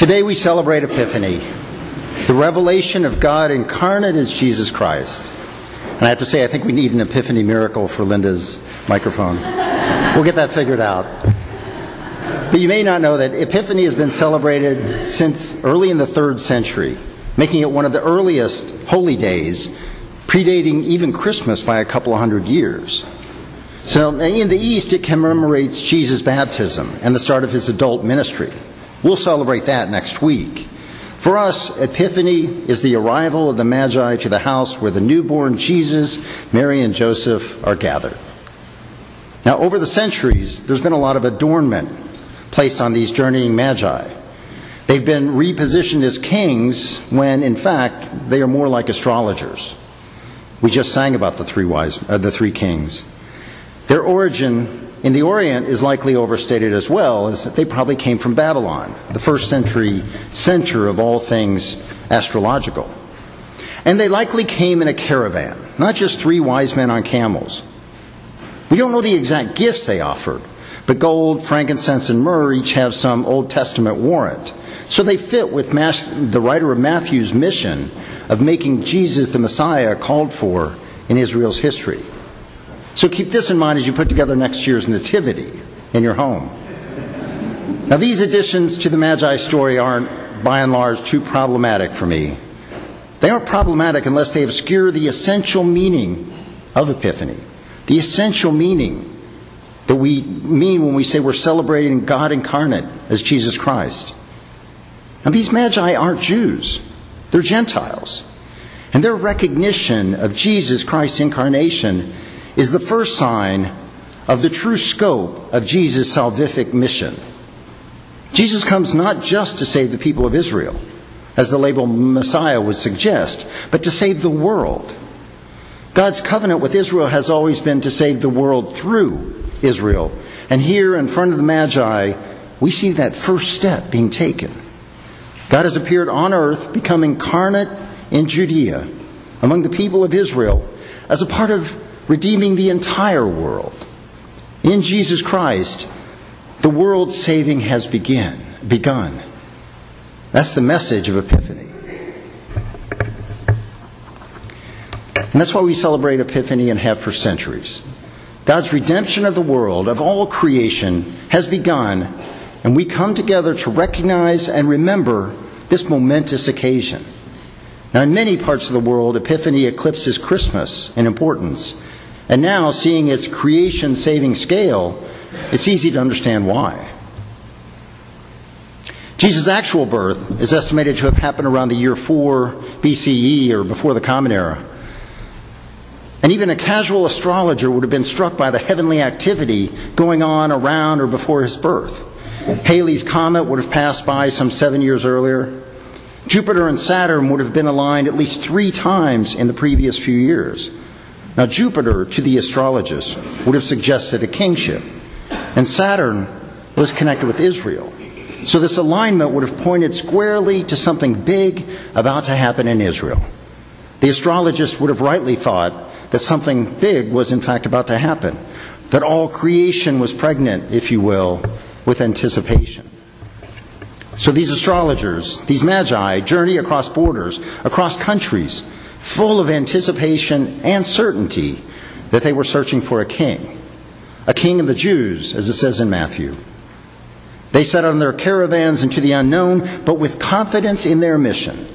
Today we celebrate Epiphany, the revelation of God incarnate as Jesus Christ. And I have to say, I think we need an Epiphany miracle for Linda's microphone. We'll get that figured out. But you may not know that Epiphany has been celebrated since early in the third century, making it one of the earliest holy days, predating even Christmas by a couple of hundred years. So in the East, it commemorates Jesus' baptism and the start of his adult ministry. We'll celebrate that next week. For us, Epiphany is the arrival of the Magi to the house where the newborn Jesus, Mary, and Joseph are gathered. Now, over the centuries, there's been a lot of adornment placed on these journeying Magi. They've been repositioned as kings when, in fact, they are more like astrologers. We just sang about the three wise, uh, the three kings. Their origin in the Orient is likely overstated as well, as that they probably came from Babylon, the first century center of all things astrological. And they likely came in a caravan, not just three wise men on camels. We don't know the exact gifts they offered, but gold, frankincense, and myrrh each have some Old Testament warrant. So they fit with the writer of Matthew's mission of making Jesus the Messiah called for in Israel's history. So keep this in mind as you put together next year's nativity in your home. Now, these additions to the Magi story aren't, by and large, too problematic for me. They aren't problematic unless they obscure the essential meaning of Epiphany, the essential meaning that we mean when we say we're celebrating God incarnate as Jesus Christ. Now, these Magi aren't Jews, they're Gentiles. And their recognition of Jesus Christ's incarnation is the first sign of the true scope of Jesus' salvific mission. Jesus comes not just to save the people of Israel, as the label Messiah would suggest, but to save the world. God's covenant with Israel has always been to save the world through Israel. And here in front of the Magi, we see that first step being taken. God has appeared on earth, become incarnate in Judea among the people of Israel as a part of redeeming the entire world. In Jesus Christ, the world's saving has begin, begun. That's the message of Epiphany. And that's why we celebrate Epiphany and have for centuries. God's redemption of the world, of all creation, has begun, and we come together to recognize and remember this momentous occasion. Now, in many parts of the world, Epiphany eclipses Christmas in importance. And now, seeing its creation saving scale, it's easy to understand why. Jesus' actual birth is estimated to have happened around the year 4 BCE or before the Common Era. And even a casual astrologer would have been struck by the heavenly activity going on around or before his birth. Halley's Comet would have passed by some seven years earlier. Jupiter and Saturn would have been aligned at least three times in the previous few years. Now, Jupiter, to the astrologist, would have suggested a kingship, and Saturn was connected with Israel. So, this alignment would have pointed squarely to something big about to happen in Israel. The astrologist would have rightly thought that something big was, in fact, about to happen, that all creation was pregnant, if you will, with anticipation. So, these astrologers, these magi, journey across borders, across countries, full of anticipation and certainty that they were searching for a king, a king of the Jews, as it says in Matthew. They set on their caravans into the unknown, but with confidence in their mission.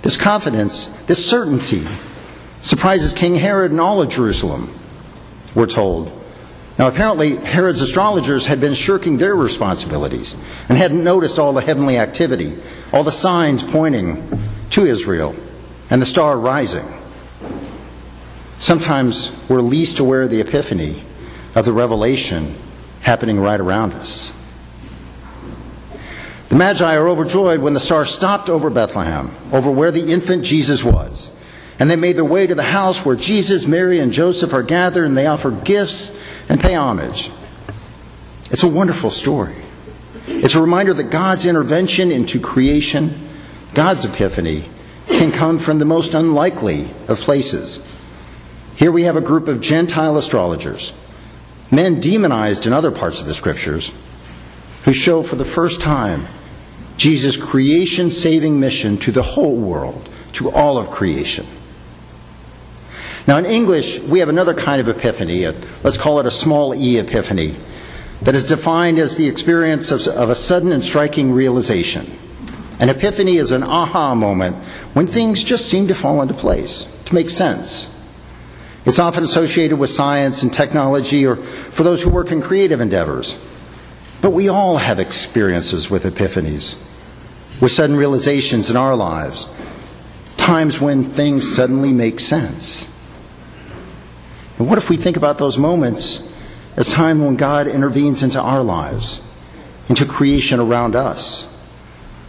This confidence, this certainty, surprises King Herod and all of Jerusalem, we're told. Now, apparently, Herod's astrologers had been shirking their responsibilities and hadn't noticed all the heavenly activity, all the signs pointing to Israel and the star rising. Sometimes we're least aware of the epiphany of the revelation happening right around us. The Magi are overjoyed when the star stopped over Bethlehem, over where the infant Jesus was. And they made their way to the house where Jesus, Mary, and Joseph are gathered, and they offer gifts and pay homage. It's a wonderful story. It's a reminder that God's intervention into creation, God's epiphany, can come from the most unlikely of places. Here we have a group of Gentile astrologers, men demonized in other parts of the scriptures, who show for the first time Jesus' creation saving mission to the whole world, to all of creation. Now, in English, we have another kind of epiphany. A, let's call it a small e epiphany, that is defined as the experience of, of a sudden and striking realization. An epiphany is an aha moment when things just seem to fall into place, to make sense. It's often associated with science and technology or for those who work in creative endeavors. But we all have experiences with epiphanies, with sudden realizations in our lives, times when things suddenly make sense. And what if we think about those moments as time when God intervenes into our lives, into creation around us?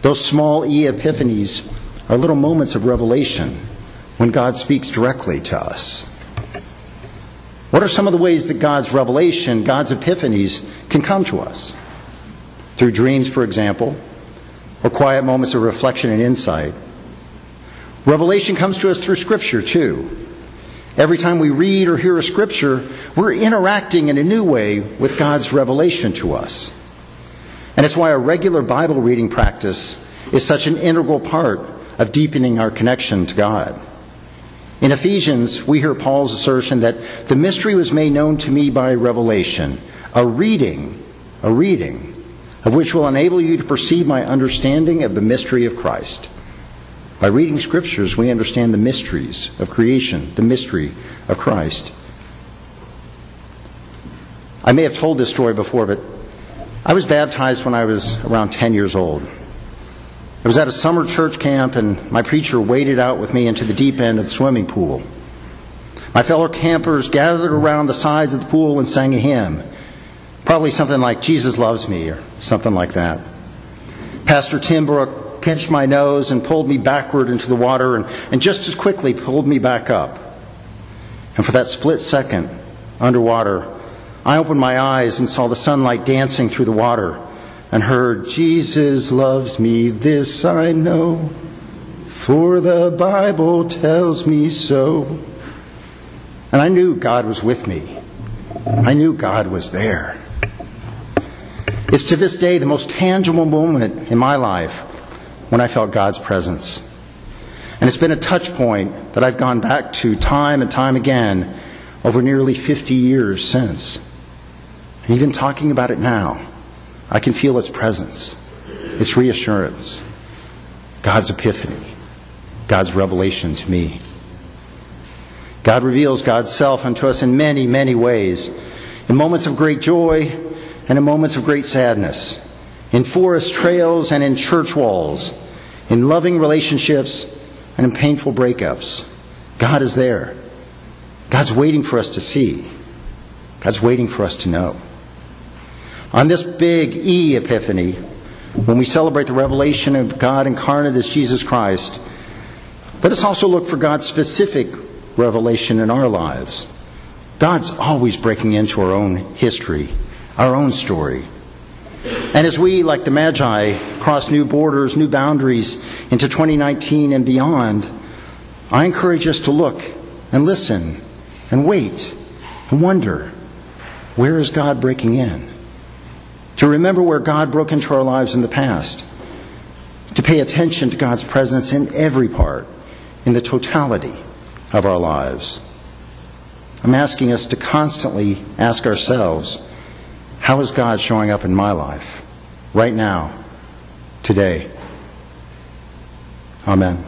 Those small e epiphanies are little moments of revelation when God speaks directly to us. What are some of the ways that God's revelation, God's epiphanies, can come to us? Through dreams, for example, or quiet moments of reflection and insight. Revelation comes to us through Scripture, too. Every time we read or hear a Scripture, we're interacting in a new way with God's revelation to us. And it's why a regular Bible reading practice is such an integral part of deepening our connection to God. In Ephesians, we hear Paul's assertion that the mystery was made known to me by revelation, a reading, a reading, of which will enable you to perceive my understanding of the mystery of Christ. By reading scriptures, we understand the mysteries of creation, the mystery of Christ. I may have told this story before, but I was baptized when I was around 10 years old. I was at a summer church camp, and my preacher waded out with me into the deep end of the swimming pool. My fellow campers gathered around the sides of the pool and sang a hymn, probably something like Jesus Loves Me or something like that. Pastor Tim Brook pinched my nose and pulled me backward into the water and, and just as quickly pulled me back up. And for that split second, underwater, I opened my eyes and saw the sunlight dancing through the water and heard, Jesus loves me, this I know, for the Bible tells me so. And I knew God was with me. I knew God was there. It's to this day the most tangible moment in my life when I felt God's presence. And it's been a touch point that I've gone back to time and time again over nearly 50 years since. And even talking about it now, I can feel its presence, its reassurance, God's epiphany, God's revelation to me. God reveals God's self unto us in many, many ways. In moments of great joy and in moments of great sadness. In forest trails and in church walls. In loving relationships and in painful breakups. God is there. God's waiting for us to see. God's waiting for us to know. On this big E Epiphany, when we celebrate the revelation of God incarnate as Jesus Christ, let us also look for God's specific revelation in our lives. God's always breaking into our own history, our own story. And as we, like the Magi, cross new borders, new boundaries into 2019 and beyond, I encourage us to look and listen and wait and wonder where is God breaking in? To remember where God broke into our lives in the past, to pay attention to God's presence in every part, in the totality of our lives. I'm asking us to constantly ask ourselves, how is God showing up in my life right now, today? Amen.